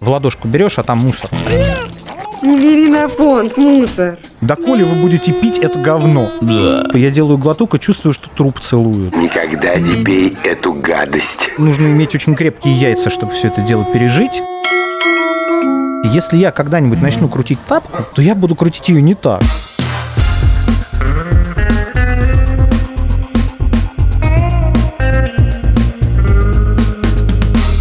В ладошку берешь, а там мусор. Не бери на понт, мусор. Доколе вы будете пить это говно? Я делаю глоток и чувствую, что труп целуют. Никогда не пей эту гадость. Нужно иметь очень крепкие яйца, чтобы все это дело пережить. Если я когда-нибудь начну крутить тапку, то я буду крутить ее не так.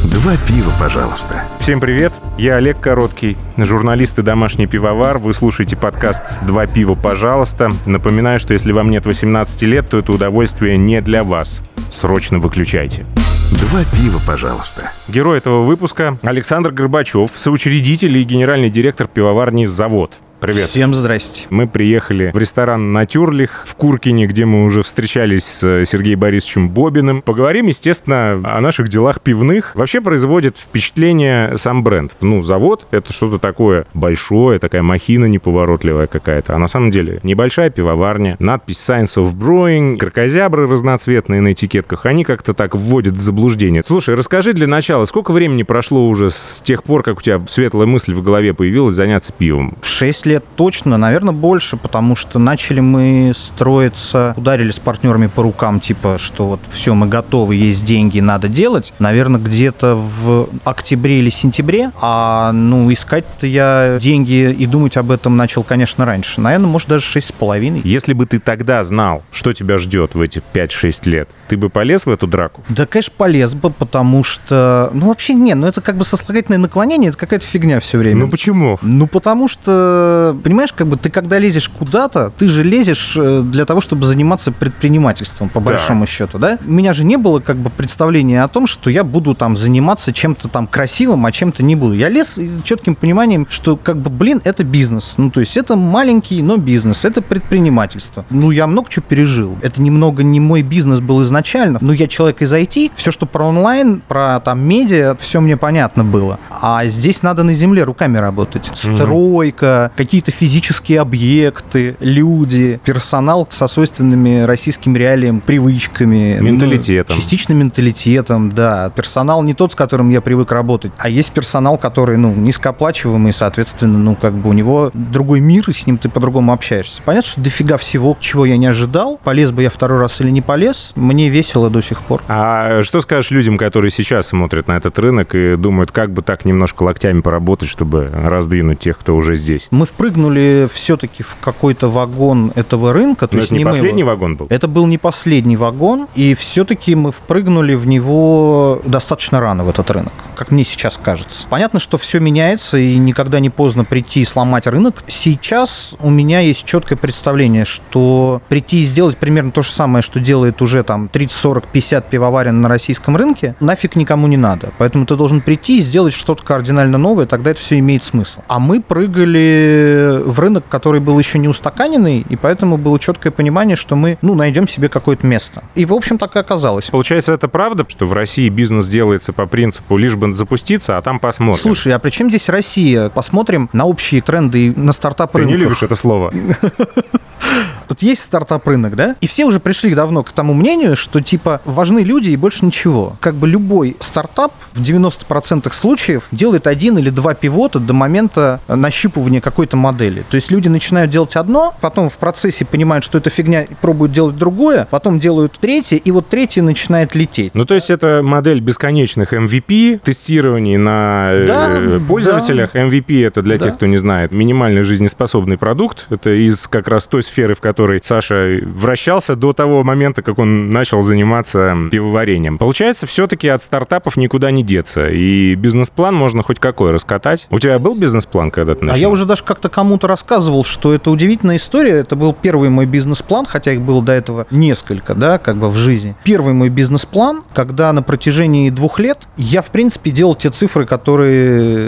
Два пива, пожалуйста. Всем привет, я Олег Короткий, журналист и домашний пивовар. Вы слушаете подкаст «Два пива, пожалуйста». Напоминаю, что если вам нет 18 лет, то это удовольствие не для вас. Срочно выключайте. Два пива, пожалуйста. Герой этого выпуска Александр Горбачев, соучредитель и генеральный директор пивоварни «Завод». Привет. Всем здрасте. Мы приехали в ресторан «Натюрлих» в Куркине, где мы уже встречались с э, Сергеем Борисовичем Бобиным. Поговорим, естественно, о наших делах пивных. Вообще производит впечатление сам бренд. Ну, завод — это что-то такое большое, такая махина неповоротливая какая-то. А на самом деле небольшая пивоварня, надпись «Science of Brewing», кракозябры разноцветные на этикетках, они как-то так вводят в заблуждение. Слушай, расскажи для начала, сколько времени прошло уже с тех пор, как у тебя светлая мысль в голове появилась заняться пивом? Шесть лет точно, наверное, больше, потому что начали мы строиться, ударили с партнерами по рукам, типа, что вот все, мы готовы, есть деньги, надо делать. Наверное, где-то в октябре или сентябре, а, ну, искать-то я деньги и думать об этом начал, конечно, раньше. Наверное, может, даже шесть с половиной. Если бы ты тогда знал, что тебя ждет в эти 5-6 лет, ты бы полез в эту драку? Да, конечно, полез бы, потому что... Ну, вообще, не, ну, это как бы сослагательное наклонение, это какая-то фигня все время. Ну почему? Ну, потому что понимаешь, как бы ты когда лезешь куда-то, ты же лезешь э, для того, чтобы заниматься предпринимательством, по большому да. счету, да? У меня же не было как бы представления о том, что я буду там заниматься чем-то там красивым, а чем-то не буду. Я лез четким пониманием, что как бы, блин, это бизнес. Ну, то есть это маленький, но бизнес, это предпринимательство. Ну, я много чего пережил. Это немного не мой бизнес был изначально, но я человек из IT, все, что про онлайн, про там медиа, все мне понятно было. А здесь надо на земле руками работать. Стройка, какие какие-то физические объекты, люди, персонал со свойственными российским реалиям, привычками. Менталитетом. Ну, частично менталитетом, да. Персонал не тот, с которым я привык работать, а есть персонал, который, ну, низкооплачиваемый, соответственно, ну, как бы у него другой мир, и с ним ты по-другому общаешься. Понятно, что дофига всего, чего я не ожидал. Полез бы я второй раз или не полез, мне весело до сих пор. А что скажешь людям, которые сейчас смотрят на этот рынок и думают, как бы так немножко локтями поработать, чтобы раздвинуть тех, кто уже здесь? Мы в впрыгнули все-таки в какой-то вагон этого рынка. То Но есть это не, последний его... вагон был? Это был не последний вагон, и все-таки мы впрыгнули в него достаточно рано, в этот рынок, как мне сейчас кажется. Понятно, что все меняется, и никогда не поздно прийти и сломать рынок. Сейчас у меня есть четкое представление, что прийти и сделать примерно то же самое, что делает уже там 30, 40, 50 пивоварен на российском рынке, нафиг никому не надо. Поэтому ты должен прийти и сделать что-то кардинально новое, тогда это все имеет смысл. А мы прыгали в рынок, который был еще не устаканенный, и поэтому было четкое понимание, что мы, ну, найдем себе какое-то место. И, в общем, так и оказалось. Получается, это правда, что в России бизнес делается по принципу лишь бы запуститься, а там посмотрим? Слушай, а при чем здесь Россия? Посмотрим на общие тренды и на стартап Ты не любишь это слово. Тут есть стартап-рынок, да? И все уже пришли давно к тому мнению, что типа важны люди и больше ничего. Как бы любой стартап в 90% случаев делает один или два пивота до момента нащупывания какой-то модели. То есть люди начинают делать одно, потом в процессе понимают, что это фигня, и пробуют делать другое, потом делают третье, и вот третье начинает лететь. Ну, то есть это модель бесконечных MVP, тестирований на э, да, пользователях. Да. MVP это для да. тех, кто не знает, минимально жизнеспособный продукт. Это из как раз той сферы, в которой Саша вращался до того момента, как он начал заниматься пивоварением. Получается, все-таки от стартапов никуда не деться. И бизнес-план можно хоть какой раскатать. У тебя был бизнес-план, когда ты начал? А я уже даже как-то кому-то рассказывал, что это удивительная история. Это был первый мой бизнес-план, хотя их было до этого несколько, да, как бы в жизни. Первый мой бизнес-план, когда на протяжении двух лет я, в принципе, делал те цифры, которые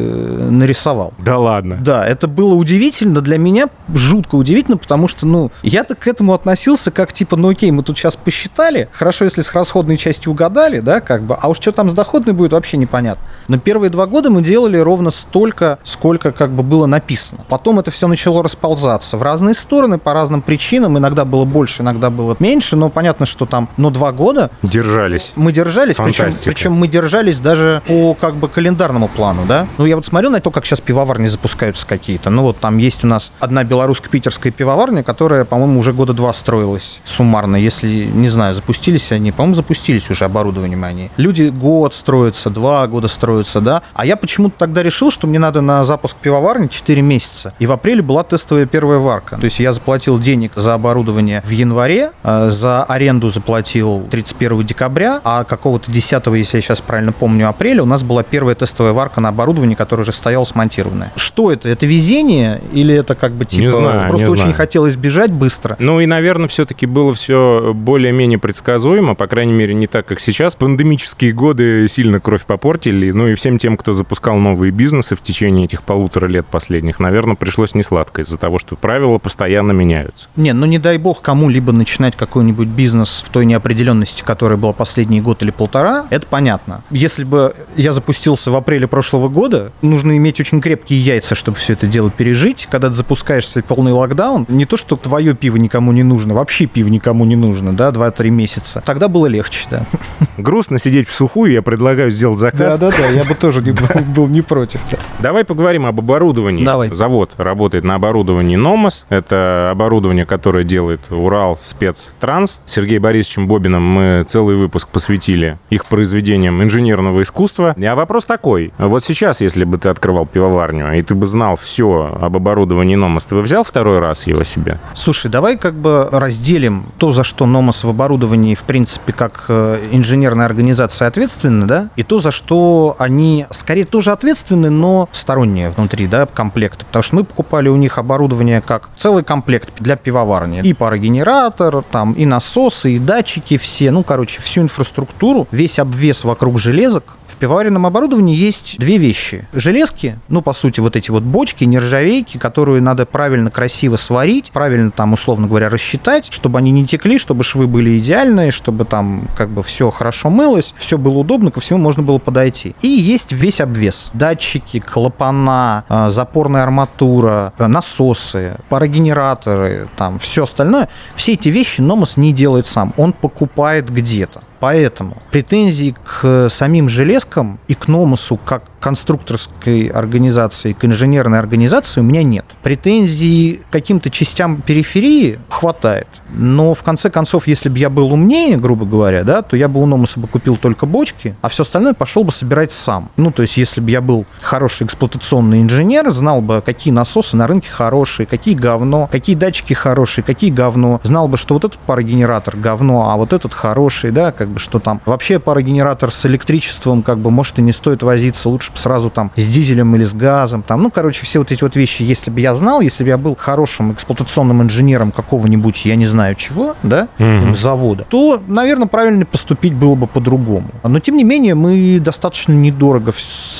нарисовал. Да ладно? Да, это было удивительно для меня, жутко удивительно, потому что, ну, я Я-то к этому относился как, типа, ну окей, мы тут сейчас посчитали, хорошо, если с расходной частью угадали, да, как бы, а уж что там с доходной будет, вообще непонятно. Но первые два года мы делали ровно столько, сколько как бы было написано. Потом это все начало расползаться в разные стороны по разным причинам. Иногда было больше, иногда было меньше, но понятно, что там, но два года Держались. мы держались, причем, причем мы держались даже по как бы календарному плану, да. Ну, я вот смотрю на то, как сейчас пивоварни запускаются какие-то. Ну, вот там есть у нас одна белорусско-питерская пивоварня, которая, по-моему, уже года два строилась суммарно. Если, не знаю, запустились они, по-моему, запустились уже оборудованием они. Люди год строятся, два года строятся, да. А я почему-то тогда решил, что мне надо на запуск пивоварни 4 месяца. И в апреле была тестовая первая варка. То есть я заплатил денег за оборудование в январе, э, за аренду заплатил 31 декабря, а какого-то 10, если я сейчас правильно помню, апреля у нас была первая тестовая варка на оборудовании, которое уже стояло смонтированное. Что это? Это везение или это как бы типа Не знаю, просто не очень знаю. хотелось бежать быстро? Ну и, наверное, все-таки было все более-менее предсказуемо, по крайней мере, не так, как сейчас. Пандемические годы сильно кровь попортили, ну и всем тем, кто запускал новые бизнесы в течение этих полутора лет последних, наверное, пришлось несладко из-за того, что правила постоянно меняются. Не, ну не дай бог кому-либо начинать какой-нибудь бизнес в той неопределенности, которая была последний год или полтора, это понятно. Если бы я запустился в апреле прошлого года, нужно иметь очень крепкие яйца, чтобы все это дело пережить. Когда ты запускаешься в полный локдаун, не то, что твое пиво никому не нужно, вообще пиво никому не нужно, да, 2-3 месяца. Тогда было легче, да. Грустно сидеть в сухую, я предлагаю сделать заказ. Да-да-да, я бы тоже не был, не против. да. Давай поговорим об оборудовании. Давай. Завод работает на оборудовании Номос. Это оборудование, которое делает Урал спецтранс. С Сергеем Борисовичем Бобиным мы целый выпуск посвятили их произведениям инженерного искусства. А вопрос такой. Вот сейчас, если бы ты открывал пивоварню, и ты бы знал все об оборудовании Номос, ты бы взял второй раз его себе? Слушай, давай как бы разделим то, за что Номос в оборудовании, в принципе, как э, инженерная организация ответственны, да, и то, за что они, скорее, тоже ответственны, но сторонние внутри, да, комплекты. Потому что мы покупали у них оборудование как целый комплект для пивоварни. И парогенератор, там, и насосы, и датчики все, ну, короче, всю инфраструктуру, весь обвес вокруг железок, пивоваренном оборудовании есть две вещи. Железки, ну, по сути, вот эти вот бочки, нержавейки, которую надо правильно, красиво сварить, правильно там, условно говоря, рассчитать, чтобы они не текли, чтобы швы были идеальные, чтобы там как бы все хорошо мылось, все было удобно, ко всему можно было подойти. И есть весь обвес. Датчики, клапана, э, запорная арматура, э, насосы, парогенераторы, там все остальное. Все эти вещи Номос не делает сам. Он покупает где-то. Поэтому претензий к самим железкам и к Номосу как конструкторской организации, к инженерной организации у меня нет. Претензий к каким-то частям периферии хватает. Но в конце концов, если бы я был умнее, грубо говоря, да, то я бы у Номоса бы купил только бочки, а все остальное пошел бы собирать сам. Ну, то есть, если бы я был хороший эксплуатационный инженер, знал бы, какие насосы на рынке хорошие, какие говно, какие датчики хорошие, какие говно, знал бы, что вот этот парогенератор говно, а вот этот хороший, да, как бы что там. Вообще парогенератор с электричеством, как бы, может, и не стоит возиться, лучше бы сразу там с дизелем или с газом, там, ну, короче, все вот эти вот вещи, если бы я знал, если бы я был хорошим эксплуатационным инженером какого-нибудь, я не знаю чего, да, Мгм. завода, то, наверное, правильно поступить было бы по-другому. Но, тем не менее, мы достаточно недорого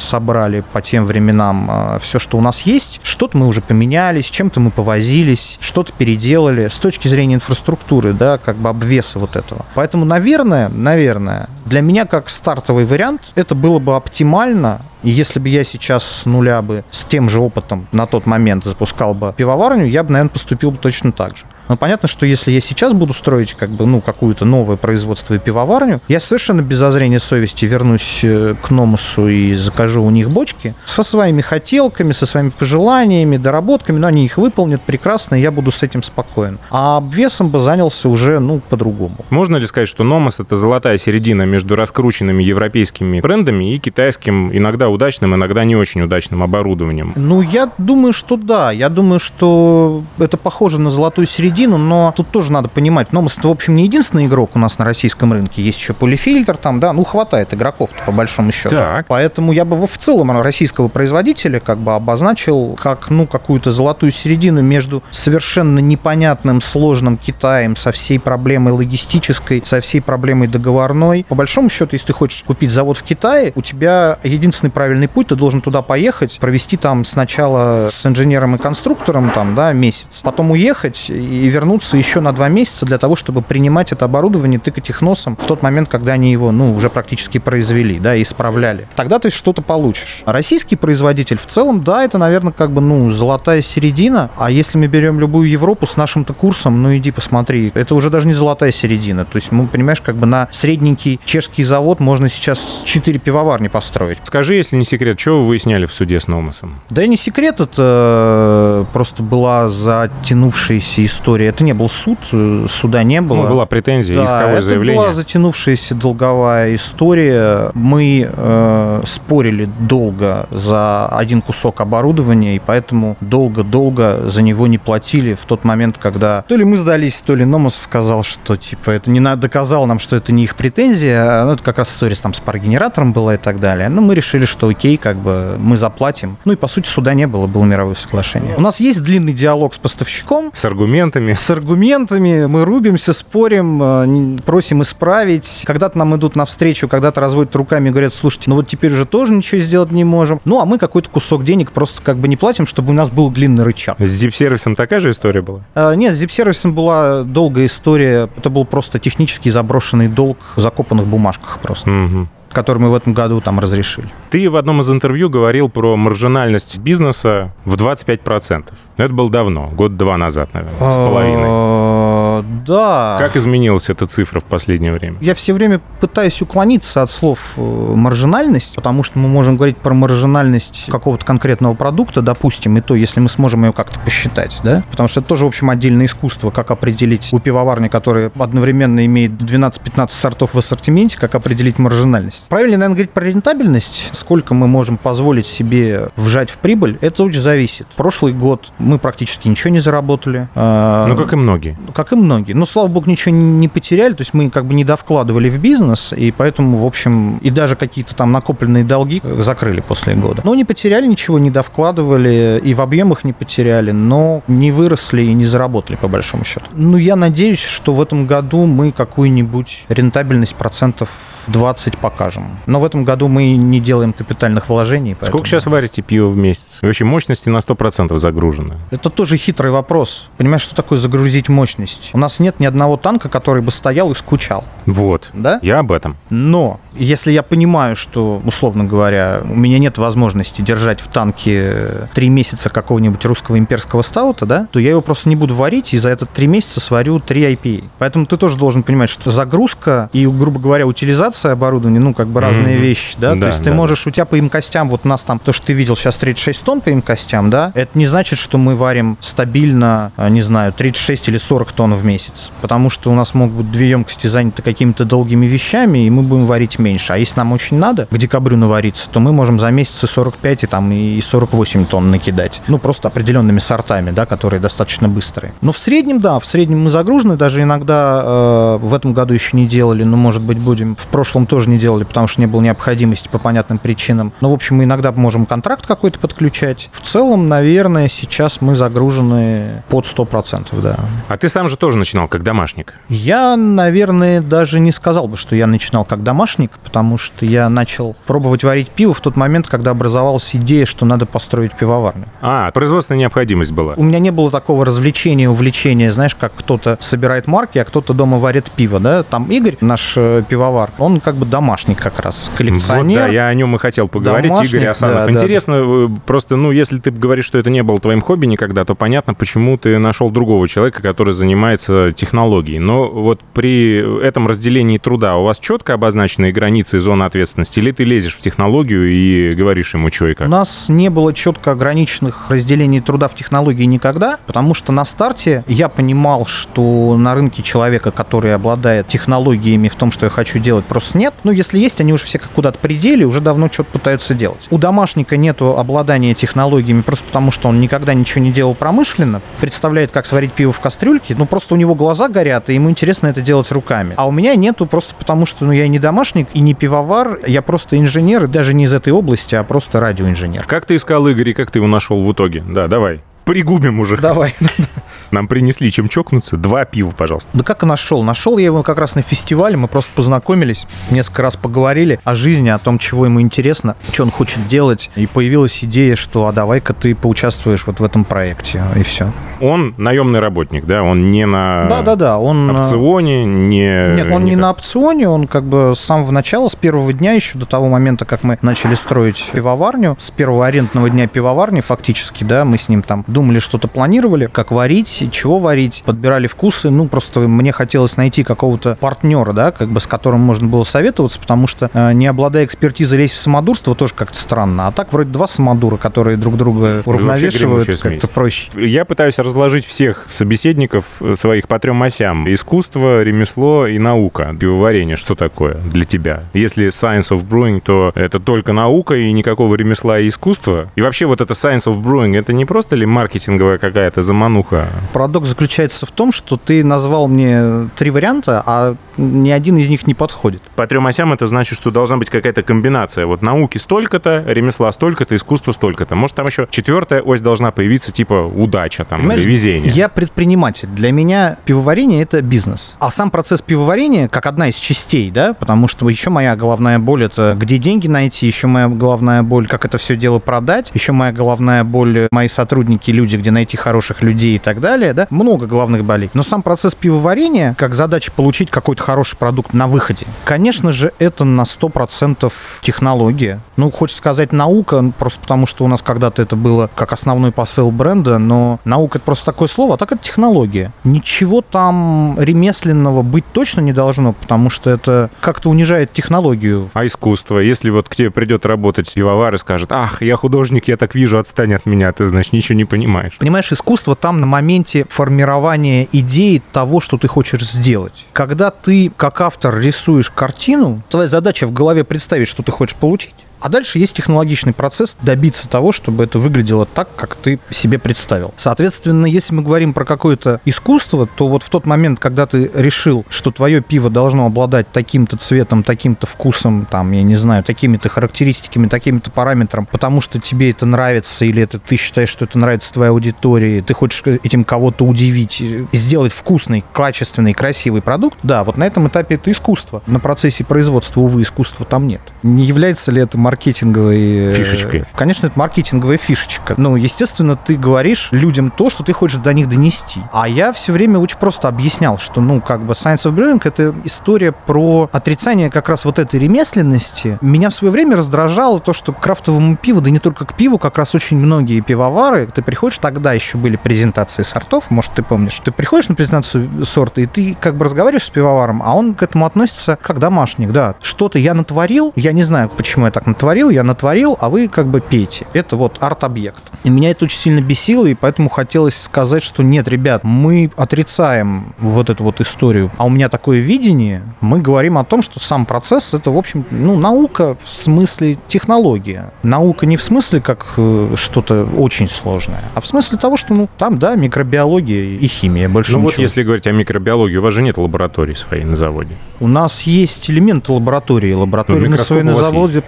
собрали по тем временам все, что у нас есть. Что-то мы уже поменяли, с чем-то мы повозились, что-то переделали с точки зрения инфраструктуры, да, как бы обвеса вот этого. Поэтому, наверное, наверное, для меня как стартовый вариант это было бы оптимально, и если бы я сейчас с нуля бы, с тем же опытом на тот момент запускал бы пивоварню, я бы, наверное, поступил бы точно так же. Но понятно, что если я сейчас буду строить как бы, ну, какую-то новое производство и пивоварню, я совершенно без зазрения совести вернусь э, к Номусу и закажу у них бочки со своими хотелками, со своими пожеланиями, доработками, но они их выполнят прекрасно, и я буду с этим спокоен. А обвесом бы занялся уже, ну, по-другому. Можно ли сказать, что Номос — это золотая середина между раскрученными европейскими брендами и китайским, иногда удачным, иногда не очень удачным оборудованием? Ну, я думаю, что да. Я думаю, что это похоже на золотую середину, но тут тоже надо понимать, Номос это, в общем, не единственный игрок у нас на российском рынке. Есть еще полифильтр там, да, ну, хватает игроков-то, по большому счету. Так. Поэтому я бы в целом российского производителя как бы обозначил как, ну, какую-то золотую середину между совершенно непонятным, сложным Китаем со всей проблемой логистической, со всей проблемой договорной. По большому счету, если ты хочешь купить завод в Китае, у тебя единственный правильный путь, ты должен туда поехать, провести там сначала с инженером и конструктором там, да, месяц, потом уехать и и вернуться еще на два месяца для того, чтобы принимать это оборудование, тыкать их носом в тот момент, когда они его, ну, уже практически произвели, да, и исправляли. Тогда ты что-то получишь. А российский производитель в целом, да, это, наверное, как бы, ну, золотая середина. А если мы берем любую Европу с нашим-то курсом, ну, иди посмотри, это уже даже не золотая середина. То есть, ну, понимаешь, как бы на средненький чешский завод можно сейчас 4 пивоварни построить. Скажи, если не секрет, что вы выясняли в суде с Номасом? Да не секрет, это просто была затянувшаяся история. Это не был суд, э, суда не было. Ну, была претензия, Да, исковое это заявление. была затянувшаяся долговая история. Мы э, спорили долго за один кусок оборудования, и поэтому долго-долго за него не платили в тот момент, когда то ли мы сдались, то ли Номос сказал, что типа это не надо, доказал нам, что это не их претензия. Ну, это как раз история там с парогенератором была и так далее. Но мы решили, что окей, как бы мы заплатим. Ну и по сути суда не было, было мировое соглашение. У нас есть длинный диалог с поставщиком, С аргументами. С аргументами, мы рубимся, спорим, не- просим исправить. Когда-то нам идут навстречу, когда-то разводят руками и говорят, слушайте, ну вот теперь уже тоже ничего сделать не можем. Ну, а мы какой-то кусок денег просто как бы не платим, чтобы у нас был длинный рычаг. С зип-сервисом такая же история была? Э, Нет, с зип-сервисом была долгая история. Это был просто технически заброшенный долг в закопанных бумажках просто, Мгм. Который мы в этом году там разрешили. Ты в одном из интервью говорил про маржинальность бизнеса в 25%. Но это было давно, год-два назад, наверное, с половиной. Да. Как изменилась эта цифра в последнее время? Я все время пытаюсь уклониться от слов э, маржинальность, потому что мы можем говорить про маржинальность какого-то конкретного продукта, допустим, и то, если мы сможем ее как-то посчитать, да? Потому что это тоже, в общем, отдельное искусство, как определить у пивоварни, которая одновременно имеет 12-15 сортов в ассортименте, как определить маржинальность. Правильно, наверное, говорить про рентабельность, сколько мы можем позволить себе вжать в прибыль, это очень зависит. Прошлый год мы практически ничего не заработали. А, Ну, как и многие. как и многие. Но, слава богу, ничего не потеряли, то есть мы как бы не довкладывали в бизнес, и поэтому, в общем, и даже какие-то там накопленные долги закрыли после года. Но не потеряли ничего, не довкладывали, и в объемах не потеряли, но не выросли и не заработали, по большому счету. Ну, я надеюсь, что в этом году мы какую-нибудь рентабельность процентов 20 покажем. Но в этом году мы не делаем капитальных вложений. Сколько поэтому- сейчас варите пиво в месяц? И вообще мощности на 100% загружены. Это тоже хитрый вопрос. Понимаешь, что такое загрузить мощность? Нас нет ни одного танка, который бы стоял и скучал. Вот. Да? Я об этом. Но если я понимаю, что, условно говоря, у меня нет возможности держать в танке три месяца какого-нибудь русского имперского стаута, да, то я его просто не буду варить, и за этот три месяца сварю три IPA. Поэтому ты тоже должен понимать, что загрузка и, грубо говоря, утилизация оборудования, ну, как бы разные Мгм. вещи, да, Да, то есть ты да, можешь, у тебя по имкостям, вот у нас там, то, что ты видел сейчас 36 тонн по имкостям, да, это не значит, что мы варим стабильно, а, не знаю, 36 или 40 тонн в месяц, потому что у нас могут две емкости заняты какими-то долгими вещами, и мы будем варить меньше. А если нам очень надо к декабрю навариться, то мы можем за месяц и 45, и там и 48 тонн накидать. Ну, просто определенными сортами, да, которые достаточно быстрые. Но в среднем, да, в среднем мы загружены, даже иногда э, в этом году еще не делали, но, может быть, будем. В прошлом тоже не делали, потому что не было необходимости по понятным причинам. Но, в общем, мы иногда можем контракт какой-то подключать. В целом, наверное, сейчас мы загружены под 100%, да. А ты сам же тоже начинал как домашник. Я, наверное, даже не сказал бы, что я начинал как домашник, потому что я начал пробовать варить пиво в тот момент, когда образовалась идея, что надо построить пивоварню. А, производственная необходимость была. У меня не было такого развлечения, увлечения, знаешь, как кто-то собирает марки, а кто-то дома варит пиво, да? Там Игорь, наш э, пивовар, он как бы домашник как раз, Вот, коллекционер. да, я о нем и хотел поговорить, Домашник, Игорь Асанов. да, да, Интересно, э, просто, ну, если ты говоришь, что это не было твоим хобби никогда, то понятно, почему ты нашел другого человека, который занимается технологией. Но вот при этом разделении труда у вас четко обозначенные границы и зоны ответственности, или ты лезешь в технологию и говоришь ему, что и У как? нас не было четко ограниченных разделений труда в технологии никогда, потому что на старте я понимал, что на рынке человека, который обладает технологиями в том, что я хочу делать, просто нет. Ну, если есть, они уже все как куда-то предели, уже давно что-то пытаются делать. У домашника нету обладания технологиями просто потому, что он никогда ничего не делал промышленно, представляет, как сварить пиво в кастрюльке, ну, просто у него глаза горят, и ему интересно это делать руками. А у меня нету просто потому, что ну, я не домашник и не пивовар, я просто инженер, и даже не из этой области, а просто радиоинженер. Как ты искал Игоря и как ты его нашел в итоге? Да, давай. Пригубим уже. Давай. Нам принесли чем чокнуться. Два пива, пожалуйста. Да как и нашел? Нашел я его как раз на фестивале, мы просто познакомились, несколько раз поговорили о жизни, о том, чего ему интересно, что он хочет делать, и появилась идея, что а давай-ка ты поучаствуешь вот в этом проекте, и все. Он наемный работник, да? Он не на Да-да-да, он... э, опционе, не... Нет, он не никак. на опционе, он как бы с самого начала, с первого дня, еще до того момента, как мы начали строить пивоварню, с первого арендного дня пивоварни фактически, да, мы с ним там думали, что-то планировали, как варить, чего варить, подбирали вкусы, ну, просто мне хотелось найти какого-то партнера, да, как бы с которым можно было советоваться, потому что э, не обладая экспертизой лезть в самодурство тоже как-то странно, а так вроде два самодура, которые друг друга уравновешивают, как-то проще. Я пытаюсь разложить всех собеседников э, своих по трем осям. Искусство, ремесло и наука. Пивоварение, что такое для тебя? Если science of brewing, то это только наука и никакого ремесла и искусства. И вообще вот это science of brewing, это не просто ли маркетинговая какая-то замануха? Парадокс заключается в том, что ты назвал мне три варианта, а ни один из них не подходит. По трем осям это значит, что должна быть какая-то комбинация. Вот науки столько-то, ремесла столько-то, искусства столько-то. Может, там еще четвертая ось должна появиться, типа удача там Понимаешь, или везение. Я предприниматель. Для меня пивоварение это бизнес. А сам процесс пивоварения как одна из частей, да, потому что еще моя головная боль это где деньги найти, еще моя головная боль, как это все дело продать, еще моя головная боль, мои сотрудники, люди, где найти хороших людей и так далее, да, много главных болей. Но сам процесс пивоварения, как задача получить какой-то хороший продукт на выходе, конечно же, это на 100% технология. Ну, хочется сказать наука, просто потому что у нас когда-то это было как основной посыл бренда, но наука это просто такое слово, а так это технология. Ничего там ремесленного быть точно не должно, потому что это как-то унижает технологию. А искусство? Если вот к тебе придет работать пивовар и скажет, ах, я художник, я так вижу, отстань от меня, ты, значит, ничего не понимаешь. Понимаешь, искусство там на моменте формирования идеи того, что ты хочешь сделать. Когда ты, как автор, рисуешь картину, твоя задача в голове представить, что ты хочешь получить. А дальше есть технологичный процесс добиться того, чтобы это выглядело так, как ты себе представил. Соответственно, если мы говорим про какое-то искусство, то вот в тот момент, когда ты решил, что твое пиво должно обладать таким-то цветом, таким-то вкусом, там, я не знаю, такими-то характеристиками, такими-то параметрами, потому что тебе это нравится, или это ты считаешь, что это нравится твоей аудитории, ты хочешь этим кого-то удивить, сделать вкусный, качественный, красивый продукт, да, вот на этом этапе это искусство. На процессе производства, увы, искусства там нет. Не является ли это маркетинговой... э, Фишечкой. Конечно, это маркетинговая фишечка. Ну, естественно, ты говоришь людям то, что ты хочешь до них донести. А я все время очень просто объяснял, что, ну, как бы Science of Brewing — это история про отрицание как раз вот этой ремесленности. Меня в свое время раздражало то, что к крафтовому пиву, да не только к пиву, как раз очень многие пивовары, ты приходишь, тогда еще были презентации сортов, может, ты помнишь, ты приходишь на презентацию сорта, и ты как бы разговариваешь с пивоваром, а он к этому относится как домашник, да. Что-то я натворил, я не знаю, почему я так натворил, я натворил, а вы как бы пейте. Это вот арт-объект. И меня это очень сильно бесило, и поэтому хотелось сказать, что нет, ребят, мы отрицаем вот эту вот историю, а у меня такое видение, мы говорим о том, что сам процесс это, в общем, ну, наука в смысле технология. Наука не в смысле как э, что-то очень сложное, а в смысле того, что, ну, там, да, микробиология и химия, больше Ну вот ничего. если говорить о микробиологии, у вас же нет лаборатории своей на заводе. У нас есть элементы лаборатории. Лаборатории Ну, на своей на заводе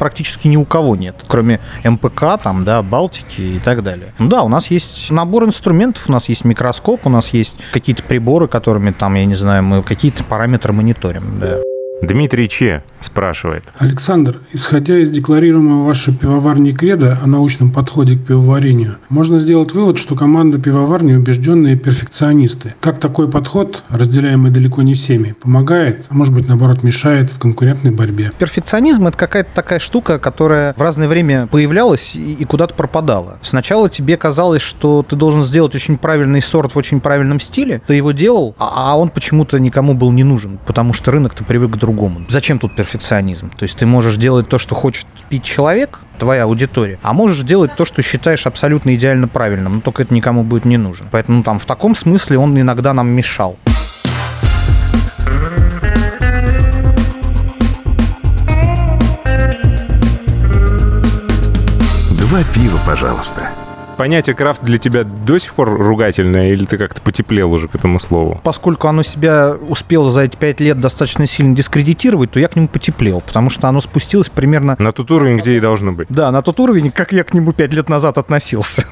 практически ни у кого нет, кроме МПК, там, да, Балтики и так далее. Ну да, у нас есть набор инструментов, у нас есть микроскоп, у нас есть какие-то приборы, которыми там, я не знаю, мы какие-то параметры мониторим, да. Дмитрий Че спрашивает. Александр, исходя из декларируемого вашей пивоварни кредо о научном подходе к пивоварению, можно сделать вывод, что команда пивоварни убежденные перфекционисты. Как такой подход, разделяемый далеко не всеми, помогает, а может быть наоборот мешает в конкурентной борьбе? Перфекционизм это какая-то такая штука, которая в разное время появлялась и, и куда-то пропадала. Сначала тебе казалось, что ты должен сделать очень правильный сорт в очень правильном стиле, ты его делал, а, а он почему-то никому был не нужен, потому что рынок-то привык к другому. Зачем тут перфекционизм? То есть ты можешь делать то, что хочет пить человек, твоя аудитория, а можешь делать то, что считаешь абсолютно идеально правильным, но только это никому будет не нужен. Поэтому там в таком смысле он иногда нам мешал. Два пива, пожалуйста. Понятие крафт для тебя до сих пор ругательное, или ты как-то потеплел уже к этому слову? поскольку оно себя успело за эти пять лет достаточно сильно дискредитировать, то я к нему потеплел, потому что оно спустилось примерно... На тот уровень, где и должно быть. Да, на тот уровень, как я к нему пять лет назад относился.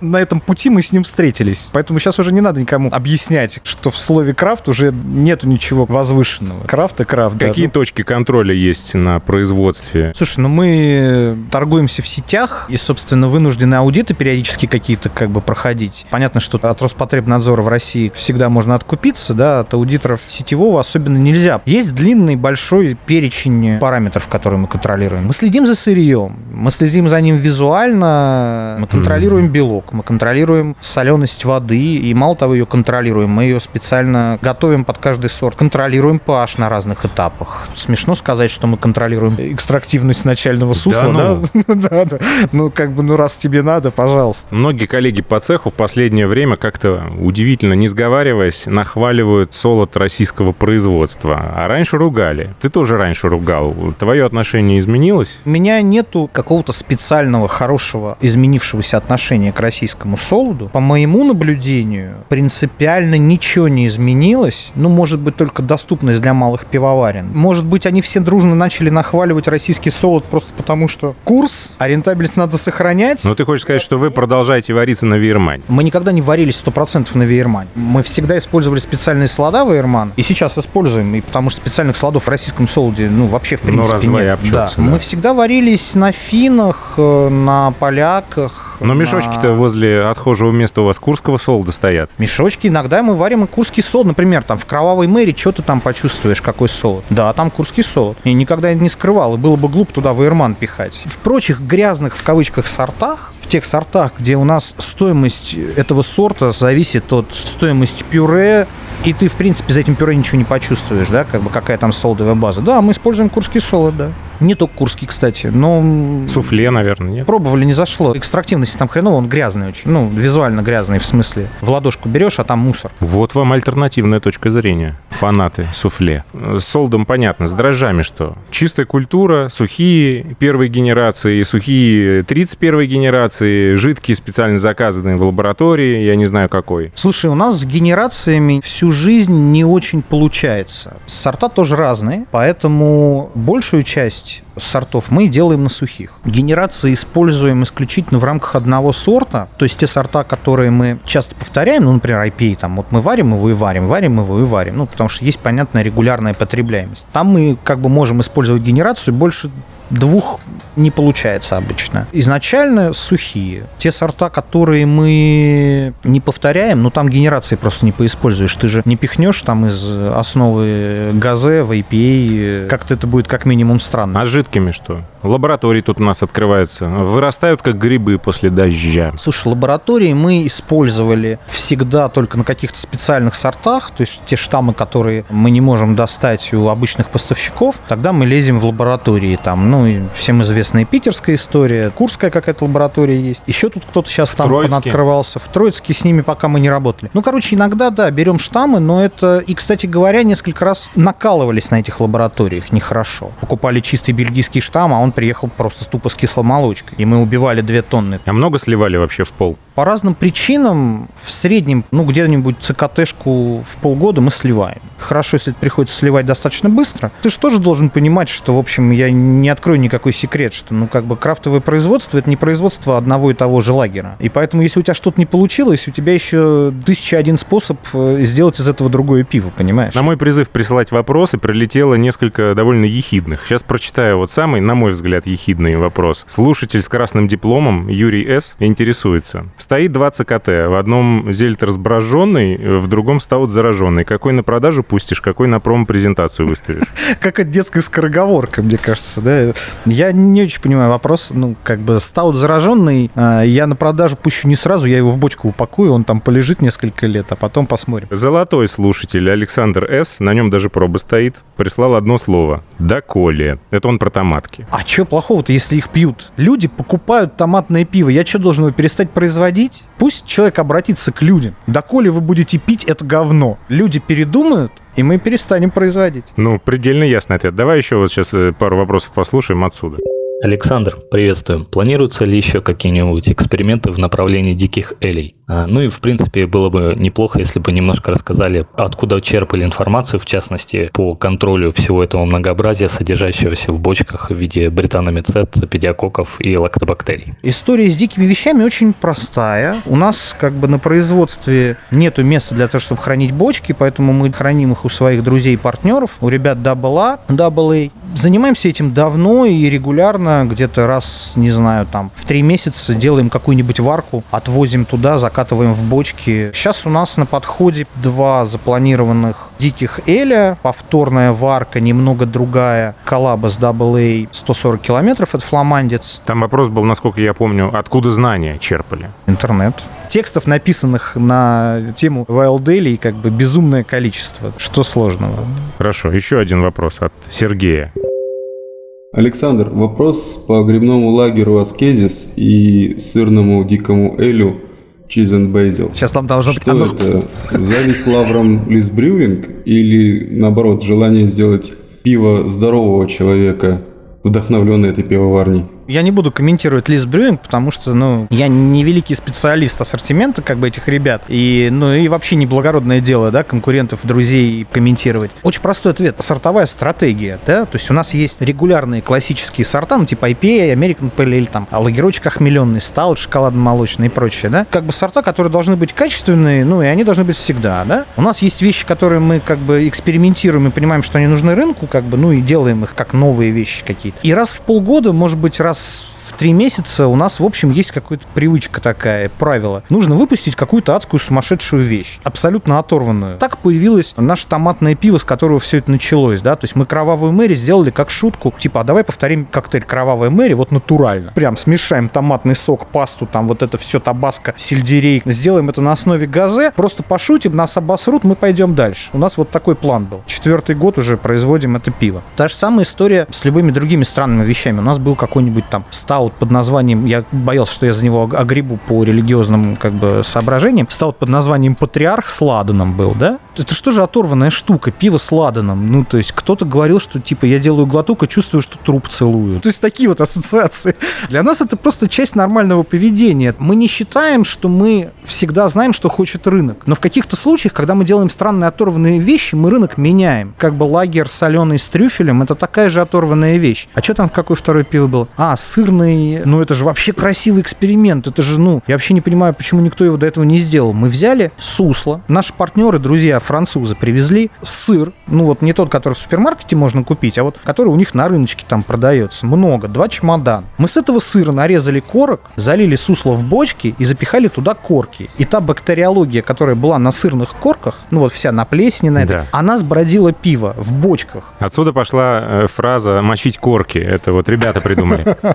На этом пути мы с ним встретились. Поэтому сейчас уже не надо никому объяснять, что в слове крафт уже нету ничего возвышенного. Крафт и крафт. да. Какие Ну, точки контроля есть на производстве? Слушай, ну мы торгуемся в сетях и, собственно, вынуждены аудиты периодически какие-то как бы проходить. Понятно, что от Роспотребнадзора в России всегда можно откупиться, да, от аудиторов сетевого особенно нельзя. Есть длинный большой перечень параметров, которые мы контролируем. Мы следим за сырьем, мы следим за ним визуально, мы контролируем белок, мы контролируем соленость воды, и мало того, ее контролируем, мы ее специально готовим под каждый сорт, контролируем pH на разных этапах. Смешно сказать, что мы контролируем экстрактивность начального сусла, да? ну. Да, да. Ну, как бы, ну, раз тебе надо, пожалуйста. Многие коллеги по цеху в последнее время как-то удивительно, не сговариваясь, нахваливают солод российского производства. А раньше ругали. Ты тоже раньше ругал. Твое отношение изменилось? У меня нету какого-то специального, хорошего, изменившегося отношения к российскому солоду. По моему наблюдению, принципиально ничего не изменилось. Ну, может быть, только доступность для малых пивоварен. Может быть, они все дружно начали нахваливать российский солод просто потому, что курс, а рентабельность надо сохранять. Но ты хочешь сказать, что вы продолжаете вариться на Вейермане? Мы никогда не варились 100% на Вейермане. Мы всегда использовали специальные слода Вейерман, и сейчас используем, и потому что специальных слодов в российском солоде, ну, вообще, в Ну, принципе, раз-два и нет. обчелся, да. да. Мы всегда варились на финнах, э, на поляках. Но на- мешочки-то возле отхожего места у вас курского солода стоят. Мешочки иногда мы варим и курский солод. Например, там в кровавой мэри что ты там почувствуешь, какой солод? Да, там курский солод. И никогда не скрывал. И было бы глупо туда вейерман пихать. В прочих грязных, в кавычках, сортах, в тех сортах, где у нас стоимость этого сорта зависит от стоимости пюре, и ты, в принципе, за этим пюре ничего не почувствуешь, да, как бы какая там солодовая база. Да, мы используем курский солод, да. Не только курский, кстати, но... Суфле, наверное, нет? Пробовали, не зашло. Экстрактивность там хреново, он грязный очень. Ну, визуально грязный, в смысле. В ладошку берешь, а там мусор. Вот вам альтернативная точка зрения. Фанаты суфле. С солдом понятно, с дрожжами что? Чистая культура, сухие первой генерации, сухие 31 генерации, жидкие специально заказанные в лаборатории, я не знаю какой. Слушай, у нас с генерациями всю жизнь не очень получается. Сорта тоже разные, поэтому большую часть сортов мы делаем на сухих. Генерации используем исключительно в рамках одного сорта, то есть те сорта, которые мы часто повторяем, ну, например, IPA, там, вот мы варим его и варим, варим его и варим, ну, потому что есть, понятная регулярная потребляемость. Там мы как бы можем использовать генерацию больше двух не получается обычно. Изначально сухие. Те сорта, которые мы не повторяем, ну там генерации просто не поиспользуешь. Ты же не пихнешь там из основы газе в IPA. Как-то это будет как минимум странно. А с жидкими что? Лаборатории тут у нас открываются. Вырастают как грибы после дождя. Слушай, лаборатории мы использовали всегда только на каких-то специальных сортах, то есть те штаммы, которые мы не можем достать у обычных поставщиков, тогда мы лезем в лаборатории. Там, ну, и всем известная питерская история, курская какая-то лаборатория есть. Еще тут кто-то сейчас там Троицке. открывался. В Троицке с ними пока мы не работали. Ну, короче, иногда, да, берем штаммы, но это... И, кстати говоря, несколько раз накалывались на этих лабораториях нехорошо. Покупали чистый бельгийский штамм, а он приехал просто тупо с кисломолочкой. И мы убивали 2 тонны А много сливали вообще в пол? по разным причинам в среднем, ну, где-нибудь ЦКТшку в полгода мы сливаем. Хорошо, если это приходится сливать достаточно быстро. Ты же тоже должен понимать, что, в общем, я не открою никакой секрет, что, ну, как бы крафтовое производство – это не производство одного и того же лагера. И поэтому, если у тебя что-то не получилось, у тебя еще тысяча один способ э, сделать из этого другое пиво, понимаешь? На мой призыв присылать вопросы прилетело несколько довольно ехидных. Сейчас прочитаю вот самый, на мой взгляд, ехидный вопрос. Слушатель с красным дипломом Юрий С. интересуется. Стоит два ЦКТ. В одном зельтер сброженный, в другом стаут зараженный. Какой на продажу пустишь, какой на промо-презентацию выставишь? Какая детская скороговорка, мне кажется, да? Я не очень понимаю вопрос. Ну, как бы стаут зараженный, а, я на продажу пущу не сразу, я его в бочку упакую, он там полежит несколько лет, а потом посмотрим. Золотой слушатель Александр С., на нем даже проба стоит, прислал одно слово. «Доколе». Это он про томатки. А что плохого-то, если их пьют? Люди покупают томатное пиво. Я что, должен его перестать производить? Пусть человек обратится к людям. Доколе вы будете пить это говно? Люди передумают, и мы перестанем производить. Ну, предельно ясный ответ. Давай еще вот сейчас э, пару вопросов послушаем отсюда. Александр, приветствую. Планируются ли еще какие-нибудь эксперименты в направлении диких элей? А, ну и, в принципе, было бы неплохо, если бы немножко рассказали, откуда черпали информацию, в частности, по контролю всего этого многообразия, содержащегося в бочках в виде британомицет, педиококков и лактобактерий. История с дикими вещами очень простая. У нас как бы на производстве нету места для того, чтобы хранить бочки, поэтому мы храним их у своих друзей и партнеров, у ребят Double A, Double A. Занимаемся этим давно и регулярно где-то раз, не знаю, там, в три месяца делаем какую-нибудь варку, отвозим туда, закатываем в бочки. Сейчас у нас на подходе два запланированных диких эля, повторная варка, немного другая, коллаба с AA 140 километров, это фламандец. Там вопрос был, насколько я помню, откуда знания черпали? Интернет. Текстов, написанных на тему Wild Daily, как бы безумное количество. Что сложного? Хорошо, еще один вопрос от Сергея. Александр, вопрос по грибному лагерю Аскезис и сырному дикому элю Cheese and Basil. Сейчас там должно быть... Что это? Зависть лавром Лис Брюинг или, наоборот, желание сделать пиво здорового человека, вдохновленное этой пивоварней? Я не буду комментировать Лиз Брюинг, потому что, ну, я не великий специалист ассортимента, как бы, этих ребят. И, ну, и вообще не благородное дело, да, конкурентов, друзей комментировать. Очень простой ответ. Сортовая стратегия, да, то есть у нас есть регулярные классические сорта, ну, типа IPA, American Pale Ale, там, лагерочек охмеленный, стаут, шоколадно-молочный и прочее, да. Как бы сорта, которые должны быть качественные, ну, и они должны быть всегда, да. У нас есть вещи, которые мы, как бы, экспериментируем и понимаем, что они нужны рынку, как бы, ну, и делаем их как новые вещи какие-то. И раз в полгода, может быть, раз us в три месяца у нас, в общем, есть какая-то привычка такая, правило. Нужно выпустить какую-то адскую сумасшедшую вещь, абсолютно оторванную. Так появилось наше томатное пиво, с которого все это началось, да, то есть мы кровавую Мэри сделали как шутку, типа, а давай повторим коктейль кровавая Мэри вот натурально. Прям смешаем томатный сок, пасту, там вот это все табаско, сельдерей, сделаем это на основе газе, просто пошутим, нас обосрут, мы пойдем дальше. У нас вот такой план был. Четвертый год уже производим это пиво. Та же самая история с любыми другими странными вещами. У нас был какой-нибудь там стаут под названием, я боялся, что я за него огребу по религиозным как бы соображениям, стаут под названием «Патриарх» с ладаном был, да? Это что же оторванная штука, пиво с ладаном? Ну, то есть кто-то говорил, что типа я делаю глоток и чувствую, что труп целую. То есть такие вот ассоциации. Для нас это просто часть нормального поведения. Мы не считаем, что мы всегда знаем, что хочет рынок. Но в каких-то случаях, когда мы делаем странные оторванные вещи, мы рынок меняем. Как бы лагерь соленый с трюфелем, это такая же оторванная вещь. А что там в какое второе пиво было? А, сырный ну это же вообще красивый эксперимент, это же, ну, я вообще не понимаю, почему никто его до этого не сделал. Мы взяли сусло, наши партнеры, друзья, французы, привезли сыр, ну вот не тот, который в супермаркете можно купить, а вот который у них на рыночке там продается, много, два чемодана. Мы с этого сыра нарезали корок, залили сусло в бочки и запихали туда корки. И та бактериология, которая была на сырных корках, ну вот вся на плесени на это, да. она сбродила пиво в бочках. Отсюда пошла э, фраза «мочить корки». Это вот ребята придумали.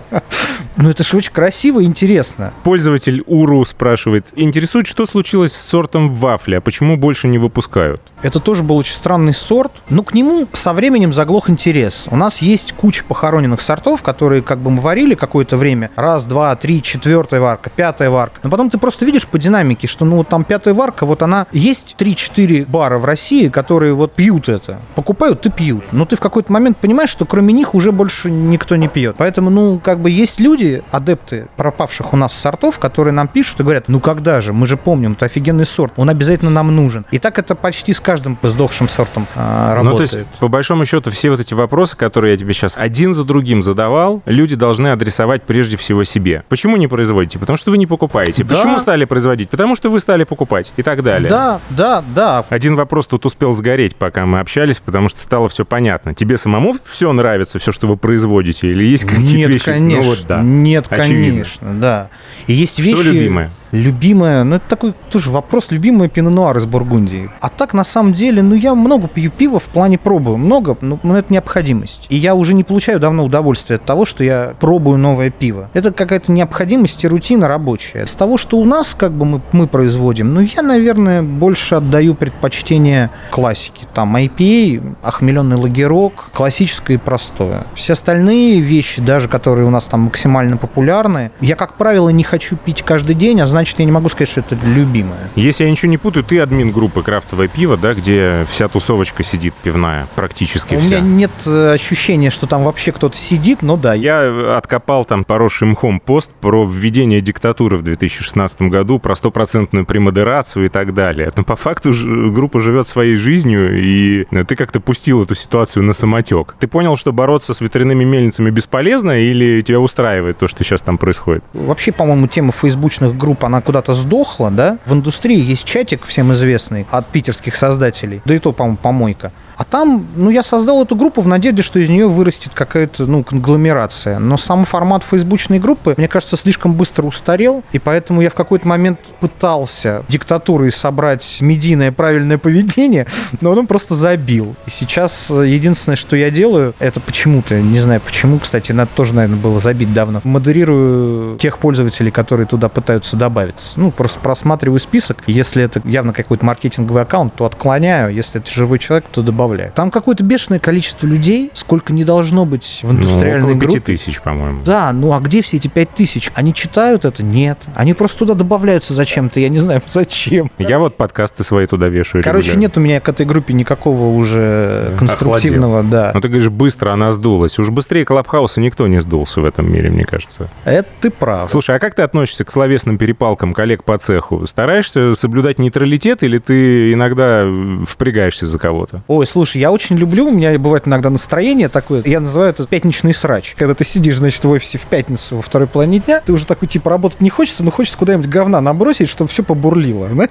Ну, это же очень красиво и интересно. Пользователь Уру спрашивает, интересует, что случилось с сортом вафля, почему больше не выпускают? Это тоже был очень странный сорт, но к нему со временем заглох интерес. У нас есть куча похороненных сортов, которые как бы мы варили какое-то время. Раз, два, три, четвертая варка, пятая варка. Но потом ты просто видишь по динамике, что ну вот там пятая варка, вот она... Есть 3-4 бара в России, которые вот пьют это. Покупают и пьют. Но ты в какой-то момент понимаешь, что кроме них уже больше никто не пьет. Поэтому, ну, как бы есть люди, адепты пропавших у нас сортов, которые нам пишут и говорят, ну когда же, мы же помним, это офигенный сорт, он обязательно нам нужен. И так это почти с каждым сдохшим сортом а, работает. Ну, то есть, по большому счету, все вот эти вопросы, которые я тебе сейчас один за другим задавал, люди должны адресовать прежде всего себе. Почему не производите? Потому что вы не покупаете. Да. Почему стали производить? Потому что вы стали покупать и так далее. Да, да, да. Один вопрос тут успел сгореть, пока мы общались, потому что стало все понятно. Тебе самому все нравится, все, что вы производите, или есть какие-то Нет, вещи? Конечно. Ну, вот, да. Нет, Очевидно. конечно, да. И есть вещи... Что любимое? Любимая, ну это такой тоже вопрос, любимая пино-нуар из Бургундии. А так, на самом деле, ну я много пью пива в плане пробую, много, но ну, это необходимость. И я уже не получаю давно удовольствия от того, что я пробую новое пиво. Это какая-то необходимость и рутина рабочая. С того, что у нас как бы мы, мы производим, ну я, наверное, больше отдаю предпочтение классике. Там IPA, охмеленный лагерок, классическое и простое. Все остальные вещи, даже которые у нас там максимально популярны, я, как правило, не хочу пить каждый день, а значит, я не могу сказать, что это любимое. Если я ничего не путаю, ты админ группы «Крафтовое пиво», да, где вся тусовочка сидит пивная, практически У вся. меня нет э, ощущения, что там вообще кто-то сидит, но да. Я откопал там поросший мхом пост про введение диктатуры в 2016 году, про стопроцентную премодерацию и так далее. Но по факту группа живет своей жизнью, и ты как-то пустил эту ситуацию на самотек. Ты понял, что бороться с ветряными мельницами бесполезно, или тебя устраивает то, что сейчас там происходит? Вообще, по-моему, тема фейсбучных групп, она куда-то сдохла, да? В индустрии есть чатик всем известный от питерских создателей, да и то, по-моему, помойка. А там, ну, я создал эту группу в надежде, что из нее вырастет какая-то, ну, конгломерация. Но сам формат фейсбучной группы, мне кажется, слишком быстро устарел, и поэтому я в какой-то момент пытался диктатурой собрать медийное правильное поведение, но он просто забил. И сейчас э, единственное, что я делаю, это почему-то, не знаю почему, кстати, надо тоже, наверное, было забить давно, модерирую тех пользователей, которые туда пытаются добавиться. Ну, просто просматриваю список. Если это явно какой-то маркетинговый аккаунт, то отклоняю. Если это живой человек, то добавляю. Там какое-то бешеное количество людей, сколько не должно быть в Ну, индустриальной около группе. тысяч, по-моему. Да, ну а где все эти пять тысяч? Они читают это? Нет. Они просто туда добавляются зачем-то, я не знаю зачем. Я вот подкасты свои туда вешаю Короче, регулярно. нет у меня к этой группе никакого уже Охладел. конструктивного, да. Ну, ты говоришь, быстро она сдулась. Уж быстрее Клабхауса никто не сдулся в этом мире, мне кажется. Это ты прав. Слушай, а как ты относишься к словесным перепалкам коллег по цеху? Стараешься соблюдать нейтралитет или ты иногда впрягаешься за кого-то? Ой, слушай, я очень люблю, у меня бывает иногда настроение такое, я называю это пятничный срач. Когда ты сидишь, значит, в офисе в пятницу во второй половине дня, ты уже такой, типа, работать не хочется, но хочется куда-нибудь говна набросить, чтобы все побурлило, знаешь?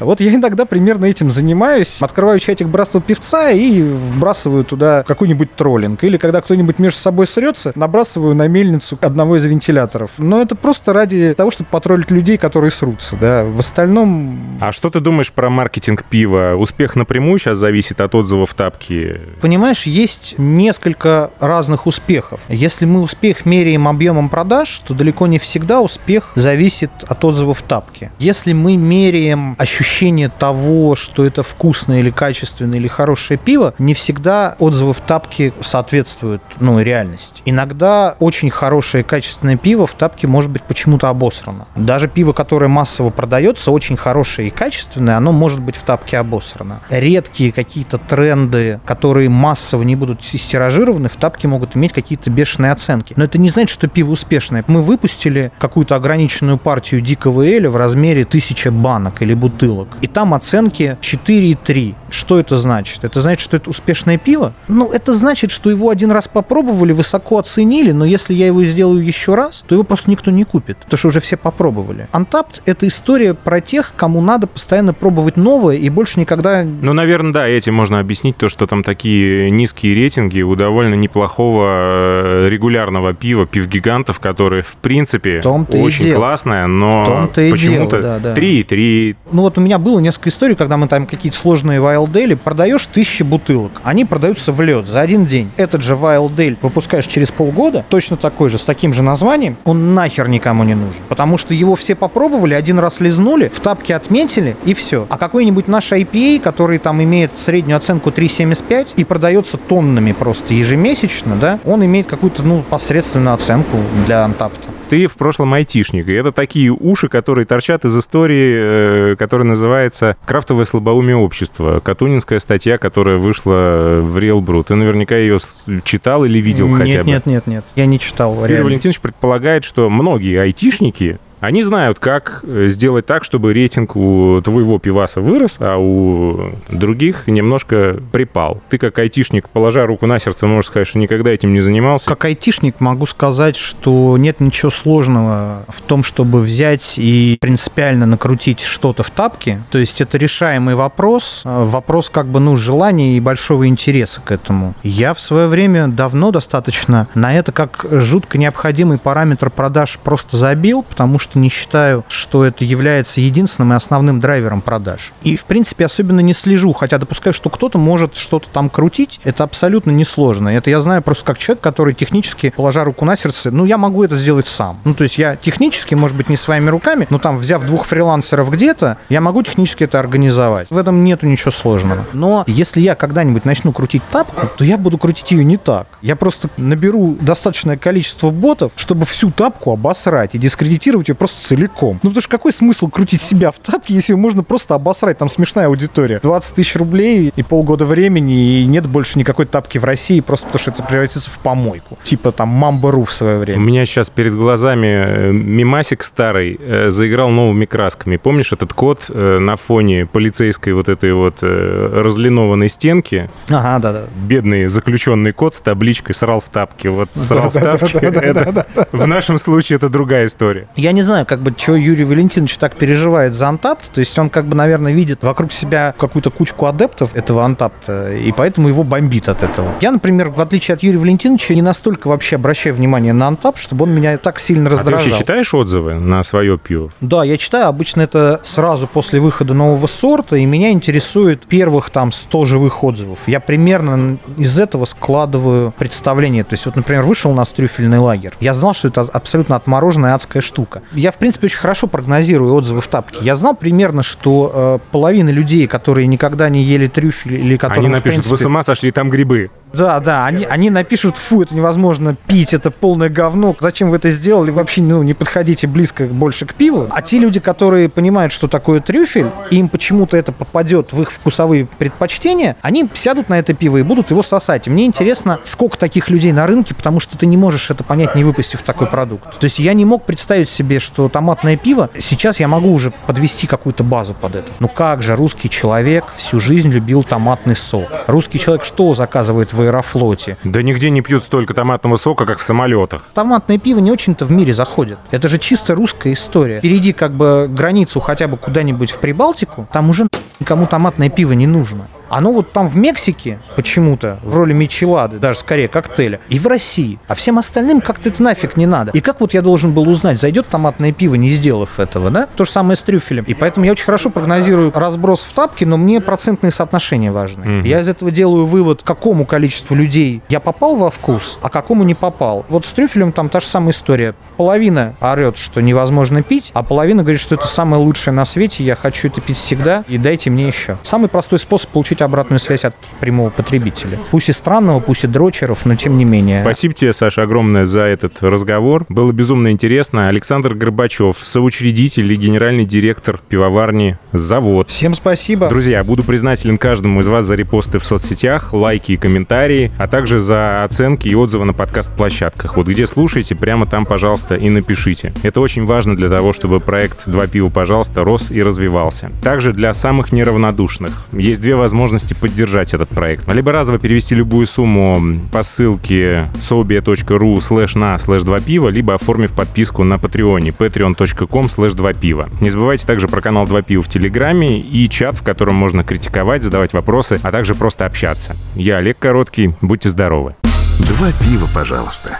Вот я иногда примерно этим занимаюсь. Открываю чатик братства певца и вбрасываю туда какой-нибудь троллинг. Или когда кто-нибудь между собой срется, набрасываю на мельницу одного из вентиляторов. Но это просто ради того, чтобы потроллить людей, которые срутся. Да. В остальном А что ты думаешь про маркетинг пива? Успех напрямую сейчас зависит от отзывов тапки? Понимаешь, есть несколько разных успехов. Если мы успех меряем объемом продаж, то далеко не всегда успех зависит от отзывов тапки. Если мы меряем ощущение того, что это вкусное или качественное или хорошее пиво, не всегда отзывы в тапке соответствуют ну, реальности. Иногда очень хорошее качественное пиво в тапке может быть почему-то обосрано. Даже пиво, которое массово продается, очень хорошее и качественное, оно может быть в тапке обосрано. Редкие какие-то тренды, которые массово не будут стиражированы, в тапке могут иметь какие-то бешеные оценки. Но это не значит, что пиво успешное. Мы выпустили какую-то ограниченную партию дикого эля в размере 1000 банок или бутылок. И там оценки 4,3. Что это значит? Это значит, что это успешное пиво? Ну, это значит, что его один раз попробовали, высоко оценили, но если я его сделаю еще раз, то его просто никто не купит, потому что уже все попробовали. Untapped — это история про тех, кому надо постоянно пробовать новое и больше никогда... Ну, наверное, да, этим можно объяснить то, что там такие низкие рейтинги у довольно неплохого э, регулярного пива, пив-гигантов, которые, в принципе, и очень классное, но почему-то да, да. 3,3. Ну вот у меня было несколько историй, когда мы там какие-то сложные Ale, продаешь тысячи бутылок, они продаются в лед за один день. Этот же Ale выпускаешь через полгода, точно такой же, с таким же названием, он нахер никому не нужен. Потому что его все попробовали, один раз лизнули, в тапке отметили, и все. А какой-нибудь наш IPA, который там имеет среднюю оценку 3,75 и продается тоннами просто ежемесячно, да, он имеет какую-то, ну, посредственную оценку для антапта. Ты в прошлом айтишник, и это такие уши, которые торчат из истории, э, которая называется «Крафтовое слабоумие общества». Катунинская статья, которая вышла в Реалбру. Ты наверняка ее читал или видел нет, хотя бы. Нет, нет, нет, я не читал. Юрий. Валентинович предполагает, что многие айтишники они знают, как э, сделать так, чтобы рейтинг у твоего пиваса вырос, а у других немножко припал. Ты как айтишник, положа руку на сердце, можешь сказать, что никогда этим не занимался. Как айтишник могу сказать, что нет ничего сложного в том, чтобы взять и принципиально накрутить что-то в тапке. То есть это решаемый вопрос, э, вопрос как бы, ну, желания и большого интереса к этому. Я в свое время давно достаточно на это как жутко необходимый параметр продаж просто забил, потому что не считаю, что это является единственным и основным драйвером продаж. И, в принципе, особенно не слежу, хотя допускаю, что кто-то может что-то там крутить, это абсолютно несложно. Это я знаю просто как человек, который технически, положа руку на сердце, ну, я могу это сделать сам. Ну, то есть я технически, может быть, не своими руками, но там, взяв двух фрилансеров где-то, я могу технически это организовать. В этом нету ничего сложного. Но если я когда-нибудь начну крутить тапку, то я буду крутить ее не так. Я просто наберу достаточное количество ботов, чтобы всю тапку обосрать и дискредитировать себе просто целиком. Ну, потому что какой смысл крутить себя в тапке, если можно просто обосрать? Там смешная аудитория. 20 тысяч рублей и полгода времени, и нет больше никакой тапки в России, просто потому что это превратится в помойку. Типа там Мамба.ру в свое У время. меня сейчас перед глазами э, мимасик старый э, заиграл новыми красками. Помнишь этот кот э, на фоне полицейской вот этой вот э, разлинованной стенки? Ага, да-да. Бедный заключенный кот с табличкой «срал в тапке». Вот «срал в тапке» — это в нашем случае это другая история. Я не знаю, как бы, чего Юрий Валентинович так переживает за антапт. То есть он, как бы, наверное, видит вокруг себя какую-то кучку адептов этого антапта, и поэтому его бомбит от этого. Я, например, в отличие от Юрия Валентиновича, не настолько вообще обращаю внимание на антап, чтобы он меня так сильно А ты раздражал. вообще читаешь отзывы на свое пиво? Да, я читаю. Обычно это сразу после выхода нового сорта, и меня интересует первых там 100 живых отзывов. Я примерно из этого складываю представление. То есть, вот, например, вышел у нас трюфельный лагерь. Я знал, что это абсолютно отмороженная адская штука. Я, в принципе, очень хорошо прогнозирую отзывы в тапке. Я знал примерно, что э, половина людей, которые никогда не ели трюфель или которые, Они напишут, вы с ума сошли, там грибы. Да, да, они, они напишут, фу, это невозможно пить, это полное говно, зачем вы это сделали, вообще ну, не подходите близко больше к пиву. А те люди, которые понимают, что такое трюфель, и им почему-то это попадет в их вкусовые предпочтения, они сядут на это пиво и будут его сосать. И мне интересно, сколько таких людей на рынке, потому что ты не можешь это понять, не выпустив такой продукт. То есть я не мог представить себе, что томатное пиво, сейчас я могу уже подвести какую-то базу под это. Ну как же русский человек всю жизнь любил томатный сок? Русский человек что заказывает в Аэрофлоте? Да нигде не пьют столько томатного сока, как в самолетах. Томатное пиво не очень-то в мире заходит. Это же чисто русская история. Перейди как бы границу хотя бы куда-нибудь в Прибалтику, там уже никому томатное пиво не нужно. Оно вот там в Мексике почему-то в роли мичелады, даже скорее коктейля, и в России. А всем остальным как-то это нафиг не надо. И как вот я должен был узнать, зайдет томатное пиво, не сделав этого, да? То же самое с трюфелем. И поэтому я очень хорошо прогнозирую разброс в тапке, но мне процентные соотношения важны. Мгм. Я из этого делаю вывод, какому количеству людей я попал во вкус, а какому не попал. Вот с трюфелем там та же самая история. Половина орет, что невозможно пить, а половина говорит, что это самое лучшее на свете, я хочу это пить всегда, и дайте мне еще. Самый простой способ получить обратную связь от прямого потребителя. Пусть и странного, пусть и дрочеров, но тем не менее. Спасибо тебе, Саша, огромное за этот разговор. Было безумно интересно. Александр Горбачев, соучредитель и генеральный директор пивоварни «Завод». Всем спасибо. Друзья, буду признателен каждому из вас за репосты в соцсетях, лайки и комментарии, а также за оценки и отзывы на подкаст-площадках. Вот где слушаете, прямо там, пожалуйста, и напишите. Это очень важно для того, чтобы проект «Два пива, пожалуйста» рос и развивался. Также для самых неравнодушных есть две возможности поддержать этот проект. Либо разово перевести любую сумму по ссылке sobia.ru slash на slash 2 пива, либо оформив подписку на Патреоне patreon.com slash 2 пива. Не забывайте также про канал 2 пива в Телеграме и чат, в котором можно критиковать, задавать вопросы, а также просто общаться. Я Олег Короткий, будьте здоровы. Два пива, пожалуйста.